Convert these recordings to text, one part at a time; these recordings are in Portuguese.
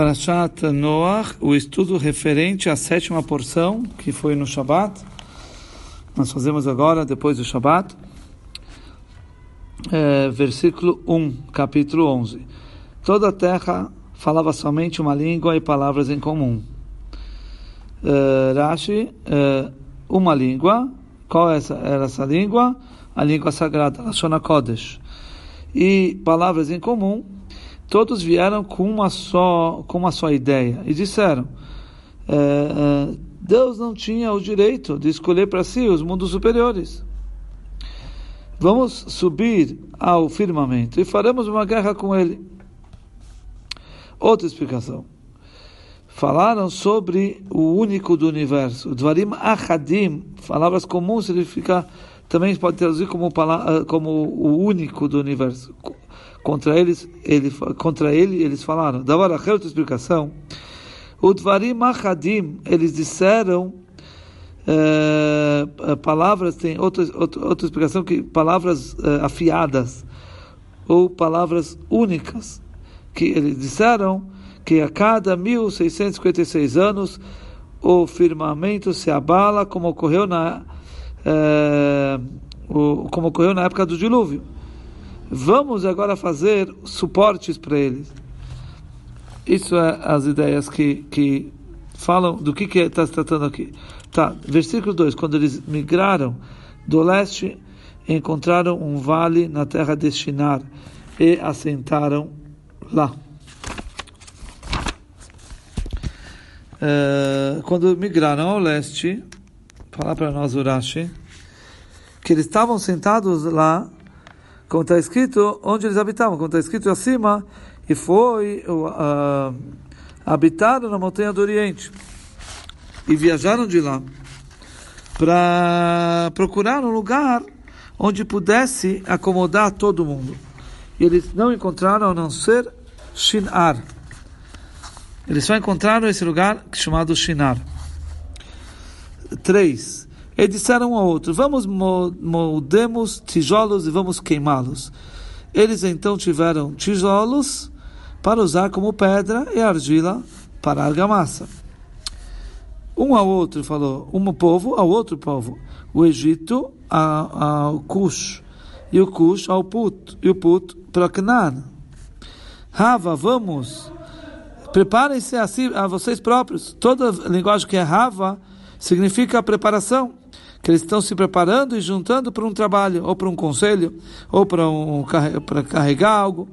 Parashat Noach, o estudo referente à sétima porção, que foi no Shabat. Nós fazemos agora, depois do Shabat. É, versículo 1, capítulo 11. Toda a terra falava somente uma língua e palavras em comum. É, Rashi, é, uma língua. Qual essa, era essa língua? A língua sagrada, a Shona Kodesh. E palavras em comum todos vieram com uma só, com uma só ideia e disseram: é, é, Deus não tinha o direito de escolher para si os mundos superiores. Vamos subir ao firmamento e faremos uma guerra com ele. Outra explicação. Falaram sobre o único do universo. Dvarim achadim, palavras comuns, significa também pode traduzir como, como o único do universo contra eles, ele, contra ele eles falaram. Da hora, outra explicação. O Dvarim Achadim, eles disseram uh, palavras, tem outra, outra, outra explicação, que palavras uh, afiadas, ou palavras únicas, que eles disseram que a cada 1656 anos o firmamento se abala, como ocorreu na, uh, o, como ocorreu na época do dilúvio. Vamos agora fazer suportes para eles. Isso é as ideias que, que falam do que está se tratando aqui. Tá, versículo 2: Quando eles migraram do leste, encontraram um vale na terra de Shinar e assentaram lá. Uh, quando migraram ao leste, falar para nós Urashi, que eles estavam sentados lá como está escrito, onde eles habitavam, como está escrito acima, e foi uh, habitaram na montanha do Oriente e viajaram de lá para procurar um lugar onde pudesse acomodar todo mundo. E eles não encontraram a não ser Shinar. Eles só encontraram esse lugar chamado Shinar. Três. E disseram um ao outro: Vamos moldemos tijolos e vamos queimá-los. Eles então tiveram tijolos para usar como pedra e argila para argamassa. Um ao outro falou, um povo ao outro povo, o Egito ao Cush, e o Cush ao Put, e o Put para Canaan. Rava, vamos, preparem-se a, si, a vocês próprios. Toda linguagem que é Rava significa preparação que eles estão se preparando e juntando para um trabalho, ou para um conselho, ou para um, para carregar algo.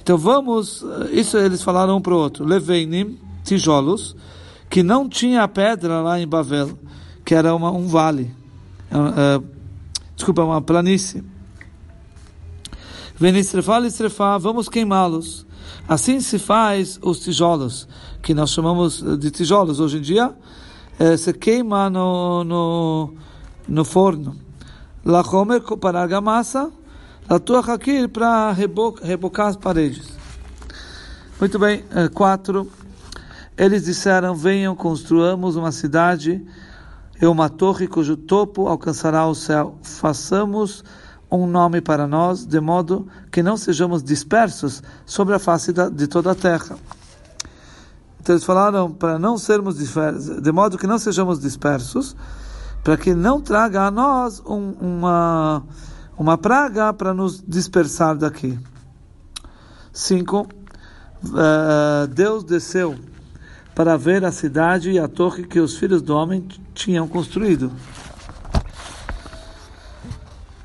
Então vamos, isso eles falaram um para o outro, Leveinim, tijolos, que não tinha pedra lá em Bavel, que era uma, um vale, uh, desculpa, uma planície. Venistrefá, listrefá, vamos queimá-los. Assim se faz os tijolos, que nós chamamos de tijolos hoje em dia, eh, se queima no, no no forno. Lachomer para argamassa, a tua hakir para rebocar as paredes. Muito bem, eh, quatro. Eles disseram: Venham, construamos uma cidade e uma torre cujo topo alcançará o céu. Façamos um nome para nós, de modo que não sejamos dispersos sobre a face de toda a terra. Então eles falaram para não sermos dispersos, de modo que não sejamos dispersos para que não traga a nós um, uma, uma praga para nos dispersar daqui. 5. Uh, eh, Deus desceu para ver a cidade e a torre que os filhos do homem tinham construído.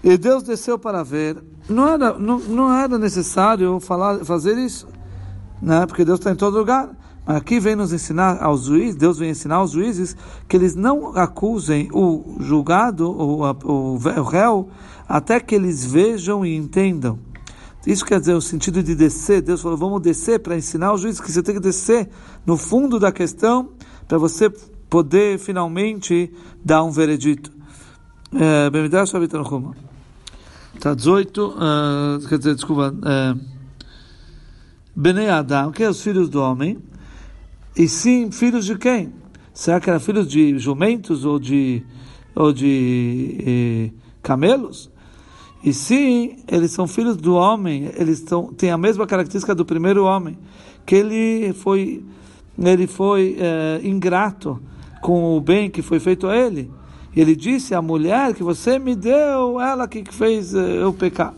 E Deus desceu para ver. Não era, não, não era necessário falar, fazer isso, né? porque Deus está em todo lugar. Aqui vem nos ensinar aos juízes, Deus vem ensinar aos juízes que eles não acusem o julgado, o, o, o réu, até que eles vejam e entendam. Isso quer dizer o sentido de descer. Deus falou: vamos descer para ensinar os juízes que você tem que descer no fundo da questão para você poder finalmente dar um veredito. É, Bem-vindo, Shavitano Roma. Tá 18, uh, quer dizer, desculpa. Uh, Bnei Adam, que é os filhos do homem e sim filhos de quem? Será que eram filhos de jumentos ou de, ou de eh, camelos? E sim, eles são filhos do homem, eles tão, têm a mesma característica do primeiro homem, que ele foi ele foi é, ingrato com o bem que foi feito a ele. E ele disse: A mulher que você me deu, ela que fez é, eu pecar.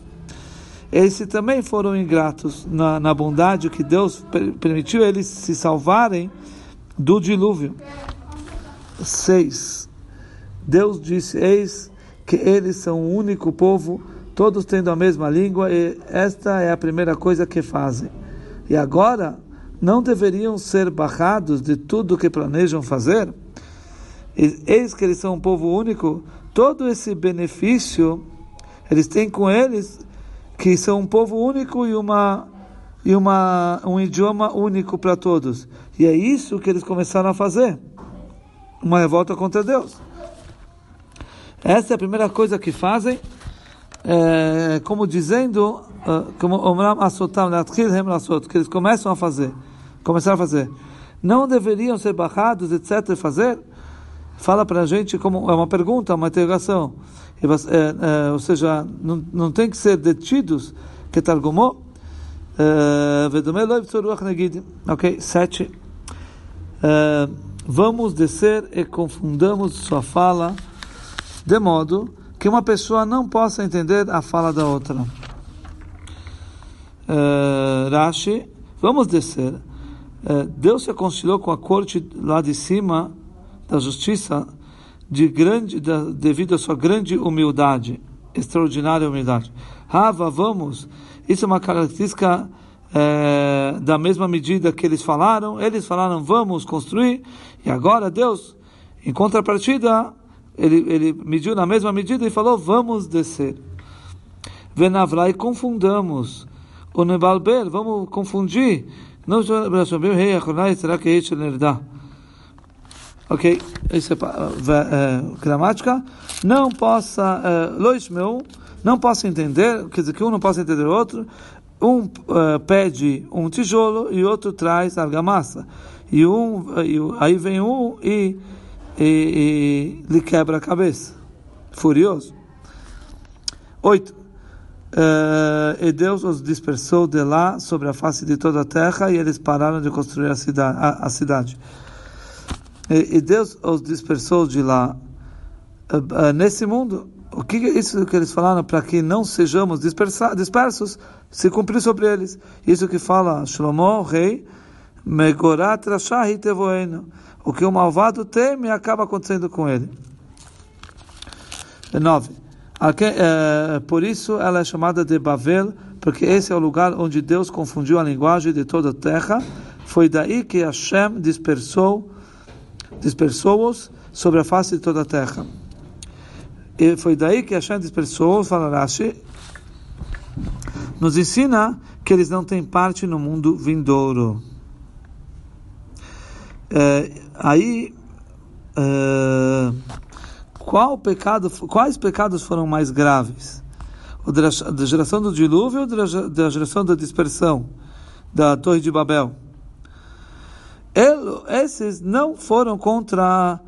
Esses também foram ingratos na, na bondade que Deus permitiu eles se salvarem do dilúvio. 6. Deus disse: Eis que eles são o único povo, todos tendo a mesma língua, e esta é a primeira coisa que fazem. E agora, não deveriam ser barrados de tudo o que planejam fazer? Eis que eles são um povo único, todo esse benefício eles têm com eles, que são um povo único e uma e uma, um idioma único para todos. E é isso que eles começaram a fazer. Uma revolta contra Deus. Essa é a primeira coisa que fazem, é, como dizendo, uh, como que eles começam a fazer, começaram a fazer. Não deveriam ser barrados, etc., fazer? Fala para a gente como é uma pergunta, uma interrogação. É, é, ou seja, não, não tem que ser detidos, que targumou. Ok, sete. Vamos descer e confundamos sua fala de modo que uma pessoa não possa entender a fala da outra. Rashi, vamos descer. Deus se reconciliou com a corte lá de cima da justiça de grande, de, devido à sua grande humildade, extraordinária humildade. Rava, vamos. Isso é uma característica é, da mesma medida que eles falaram. Eles falaram, vamos construir. E agora Deus, em contrapartida, ele, ele mediu na mesma medida e falou: vamos descer. Venavrai, confundamos. O Nebalbel, vamos confundir. Não será que é Ok, isso é, é, gramática. Não possa, é, meu, não possa entender, quer dizer que um não possa entender o outro. Um uh, pede um tijolo e outro traz argamassa. E um, aí vem um e e, e lhe quebra a cabeça. Furioso. Oito. Uh, e Deus os dispersou de lá sobre a face de toda a terra e eles pararam de construir a cidade. A, a cidade. E, e, Deus os dispersou de lá uh, uh, nesse mundo. O que é isso que eles falaram para que não sejamos dispersos se cumprir sobre eles? Isso que fala Shlomo, rei, Megorat Rashahi Tevoenu o que o malvado teme acaba acontecendo com ele. 9. É, por isso ela é chamada de Bavel, porque esse é o lugar onde Deus confundiu a linguagem de toda a terra. Foi daí que Hashem dispersou dispersou-os sobre a face de toda a terra. E foi daí que Hashem dispersou-os, fala Rashi, nos ensina que eles não têm parte no mundo vindouro. É, aí, é, qual pecado, quais pecados foram mais graves? O da geração do dilúvio ou da geração da dispersão da Torre de Babel? Esses não foram contra,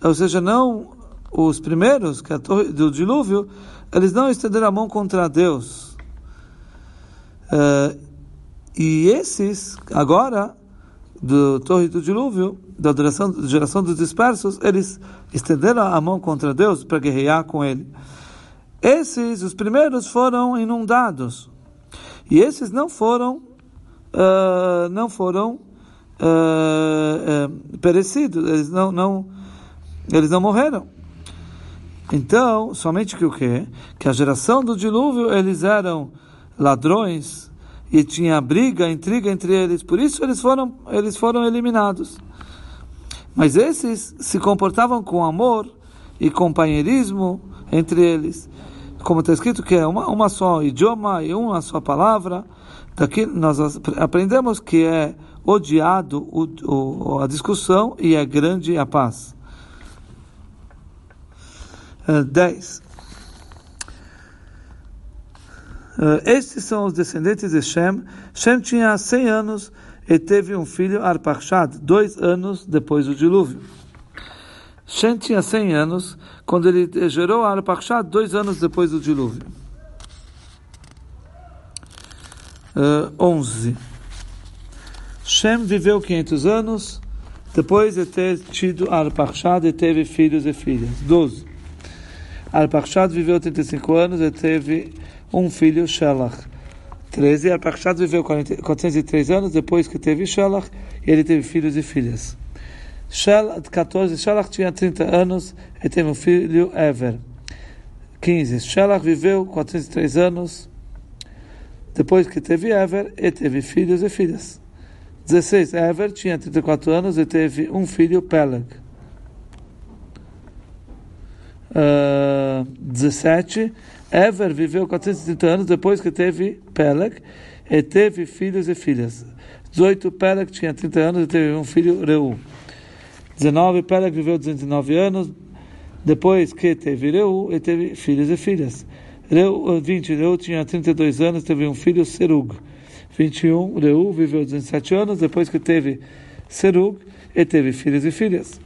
ou seja, não os primeiros, que a torre do dilúvio, eles não estenderam a mão contra Deus. Uh, e esses, agora, do torre do dilúvio, da geração, geração dos dispersos, eles estenderam a mão contra Deus para guerrear com ele. Esses, os primeiros, foram inundados. E esses não foram, uh, não foram uh, eles não, não, eles não morreram. Então, somente que o quê? Que a geração do dilúvio, eles eram ladrões, e tinha briga, intriga entre eles, por isso eles foram, eles foram eliminados. Mas esses se comportavam com amor e companheirismo entre eles, como está escrito que é uma, uma só idioma e uma só palavra. Daqui nós aprendemos que é odiado o, o, a discussão e é grande a paz. 10. Uh, Uh, estes são os descendentes de Shem. Shem tinha 100 anos e teve um filho, Arpachshad, dois anos depois do dilúvio. Shem tinha 100 anos quando ele gerou Arpachshad, dois anos depois do dilúvio. Uh, 11. Shem viveu 500 anos Depois de ter tido Arpachshad, ele teve filhos e filhas. 12. Arpachshad viveu 35 anos e teve um filho, Shelach. 13. Arpachshad viveu 40, 403 anos depois que teve Shelach, e ele teve filhos e filhas. Shelach, 14. Shelach tinha 30 anos e teve um filho, Ever. 15. Shelach viveu 403 anos depois que teve Ever e teve filhos e filhas. 16. Ever tinha 34 anos e teve um filho, Peleg. Uh, 17. Ever viveu 430 anos depois que teve Peleg e teve filhos e filhas. 18. Peleg tinha 30 anos e teve um filho, Reu. 19. Peleg viveu 209 anos depois que teve Reu e teve filhos e filhas. Reu, 20. Reu tinha 32 anos teve um filho, Serug. 21, Reu viveu 17 anos depois que teve Serug e teve filhos e filhas.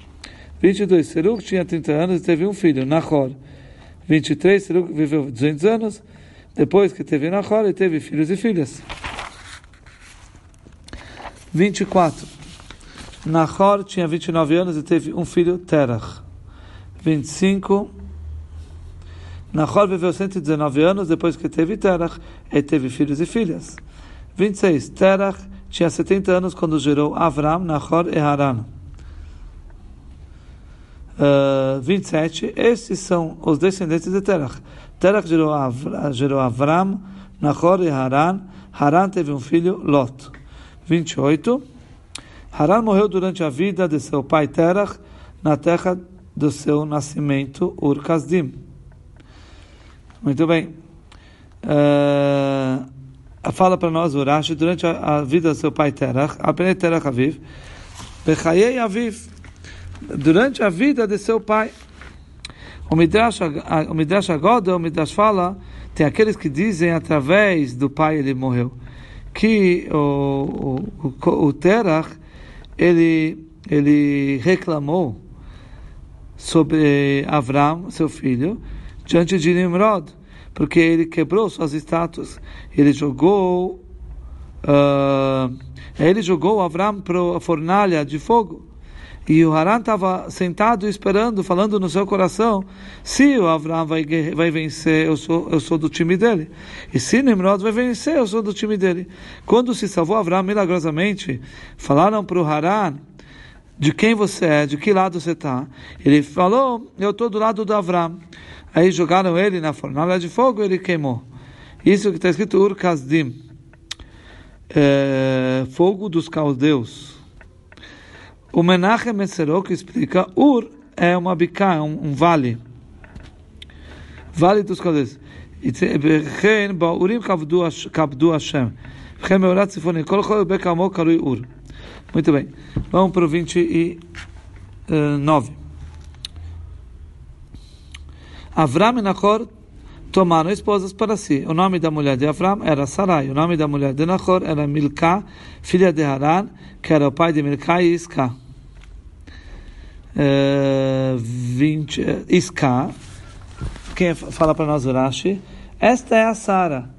22, Serug tinha 30 anos e teve um filho, Nahor. 23, Serug viveu 200 anos depois que teve Nahor e teve filhos e filhas. 24, Nahor tinha 29 anos e teve um filho, Terach. 25, Nahor viveu 119 anos depois que teve Terach e teve filhos e filhas. 26. Terach tinha 70 anos quando gerou Avram, Nahor e Haran. Uh, 27. Esses são os descendentes de Terach. Terach gerou, Avra, gerou Avram, Nahor e Haran. Haran teve um filho, Lot. 28. Haran morreu durante a vida de seu pai Terach na terra do seu nascimento, Ur-Kasdim. Muito bem. Uh, fala para nós o Rashi, durante a, a, vida do seu pai Terach, apenas Terach Aviv, Bechayei Aviv, durante a vida de seu pai. O Midrash, o Midrash Agoda, o Midrash fala, tem aqueles que dizem através do pai ele morreu, que o, o, o Terach, ele, ele reclamou sobre Avram, seu filho, diante de Nimrod porque ele quebrou suas estátuas. Ele jogou, uh, ele jogou Avram para a fornalha de fogo. E o Haran estava sentado esperando, falando no seu coração: se o Avram vai, vai vencer, eu sou, eu sou do time dele. E se Nimrod vai vencer, eu sou do time dele. Quando se salvou Avram milagrosamente, falaram para o Haran: de quem você é, de que lado você está. Ele falou: eu estou do lado do Avram. Aí jogaram ele na fornalha de fogo e ele queimou. Isso que está escrito Ur Kasdim, é, fogo dos caldeus. O Menachem Meserok explica, Ur é uma bicá, é um, um vale. Vale dos caldeus. וכן באורים כבדו השם. וכן מאורת צפוני, כל חול בכמו קרוי אור. Muito bem. Vamos para o 29. Avram e Nahor tomaram esposas para si. O nome da mulher de Avram era Sarai. O nome da mulher de Nahor era Milká, filha de Haran, que era o pai de Milká e Isca. Uh, 20, Isca, quem fala para nós Urashi, esta é a Sara,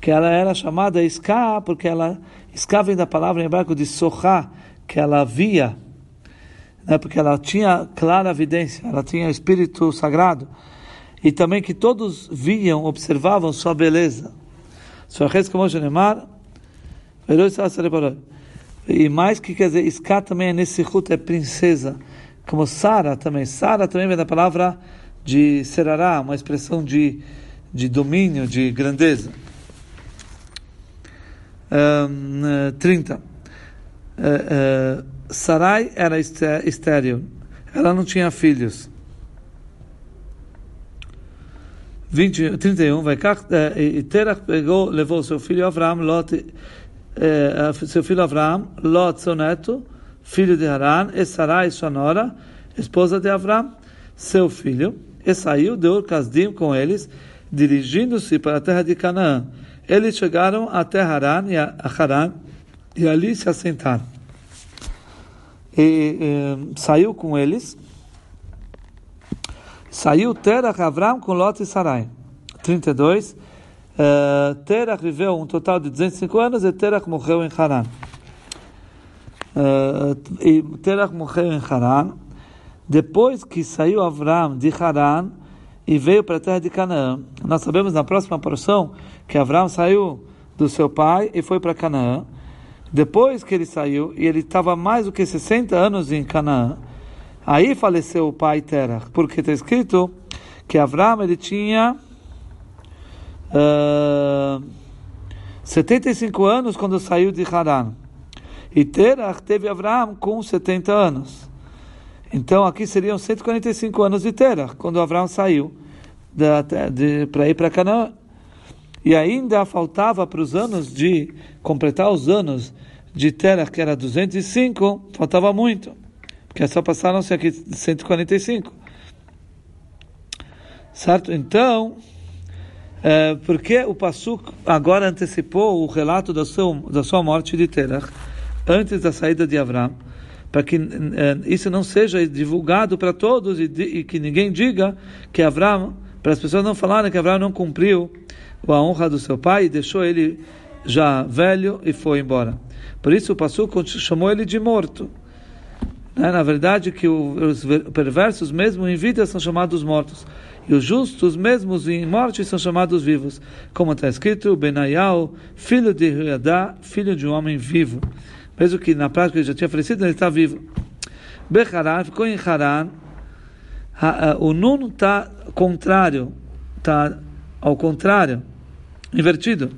que ela era chamada Isca porque ela, Isca vem da palavra em hebraico de Sochá, que ela via, né, porque ela tinha clara evidência, ela tinha espírito sagrado e também que todos viam, observavam sua beleza. E mais que quer dizer, Iská também é nesse é princesa, como Sara também. Sara também vem da palavra de Serará, uma expressão de, de domínio, de grandeza. Um, 30. Uh, uh, Sarai era estéril, ela não tinha filhos. 20, 31, vai eh, e Terach pegou, levou seu filho Avram, Lot, eh, seu filho Avram, Lot, seu neto, filho de Haran, e Sarai, sua nora, esposa de Avram, seu filho, e saiu de Ur-Kasdim com eles, dirigindo-se para a terra de Canaã. Eles chegaram até Haran e, a Haran, e ali se assentaram. E, e saiu com eles, Saiu Terach Avram com Lot e Sarai. 32. Uh, Terach viveu um total de 205 anos e Terach morreu em Haran. Uh, e Terach morreu em Haran. Depois que saiu Avram de Haran e veio para a terra de Canaã. Nós sabemos na próxima porção que Avram saiu do seu pai e foi para Canaã. Depois que ele saiu, e ele estava mais do que 60 anos em Canaã, aí faleceu o pai Terach, porque está escrito que Avram ele tinha uh, 75 anos quando saiu de Haran. E Terach teve Avram com 70 anos. Então aqui seriam 145 anos de Terach, quando Avram saiu para ir para Canaã. E ainda faltava para os anos de completar os anos de Terach, que era 205, faltava muito. Porque só passaram-se aqui 145. Certo? Então, é, porque o Passuk agora antecipou o relato da sua, da sua morte de Terach, antes da saída de Avram, para que é, isso não seja divulgado para todos e, e, que ninguém diga que Avram, para as pessoas não falarem que Avram não cumpriu a honra do seu pai e deixou ele já velho e foi embora. Por isso o Passuk chamou ele de morto. Né? Na verdade, que os perversos, mesmo em vida, são chamados mortos. E os justos, mesmo em morte, são chamados vivos. Como está escrito, Benayal, filho de Riadá, filho de um homem vivo. Mesmo que na prática ele já tinha falecido, ele está vivo. Becharan, ficou em Haran. O Nun está contrário, está ao contrário, invertido.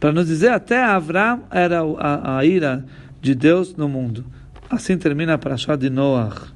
Para nos dizer, até Avram era a, a ira de Deus no mundo. Assim termina a Parashá de Noach.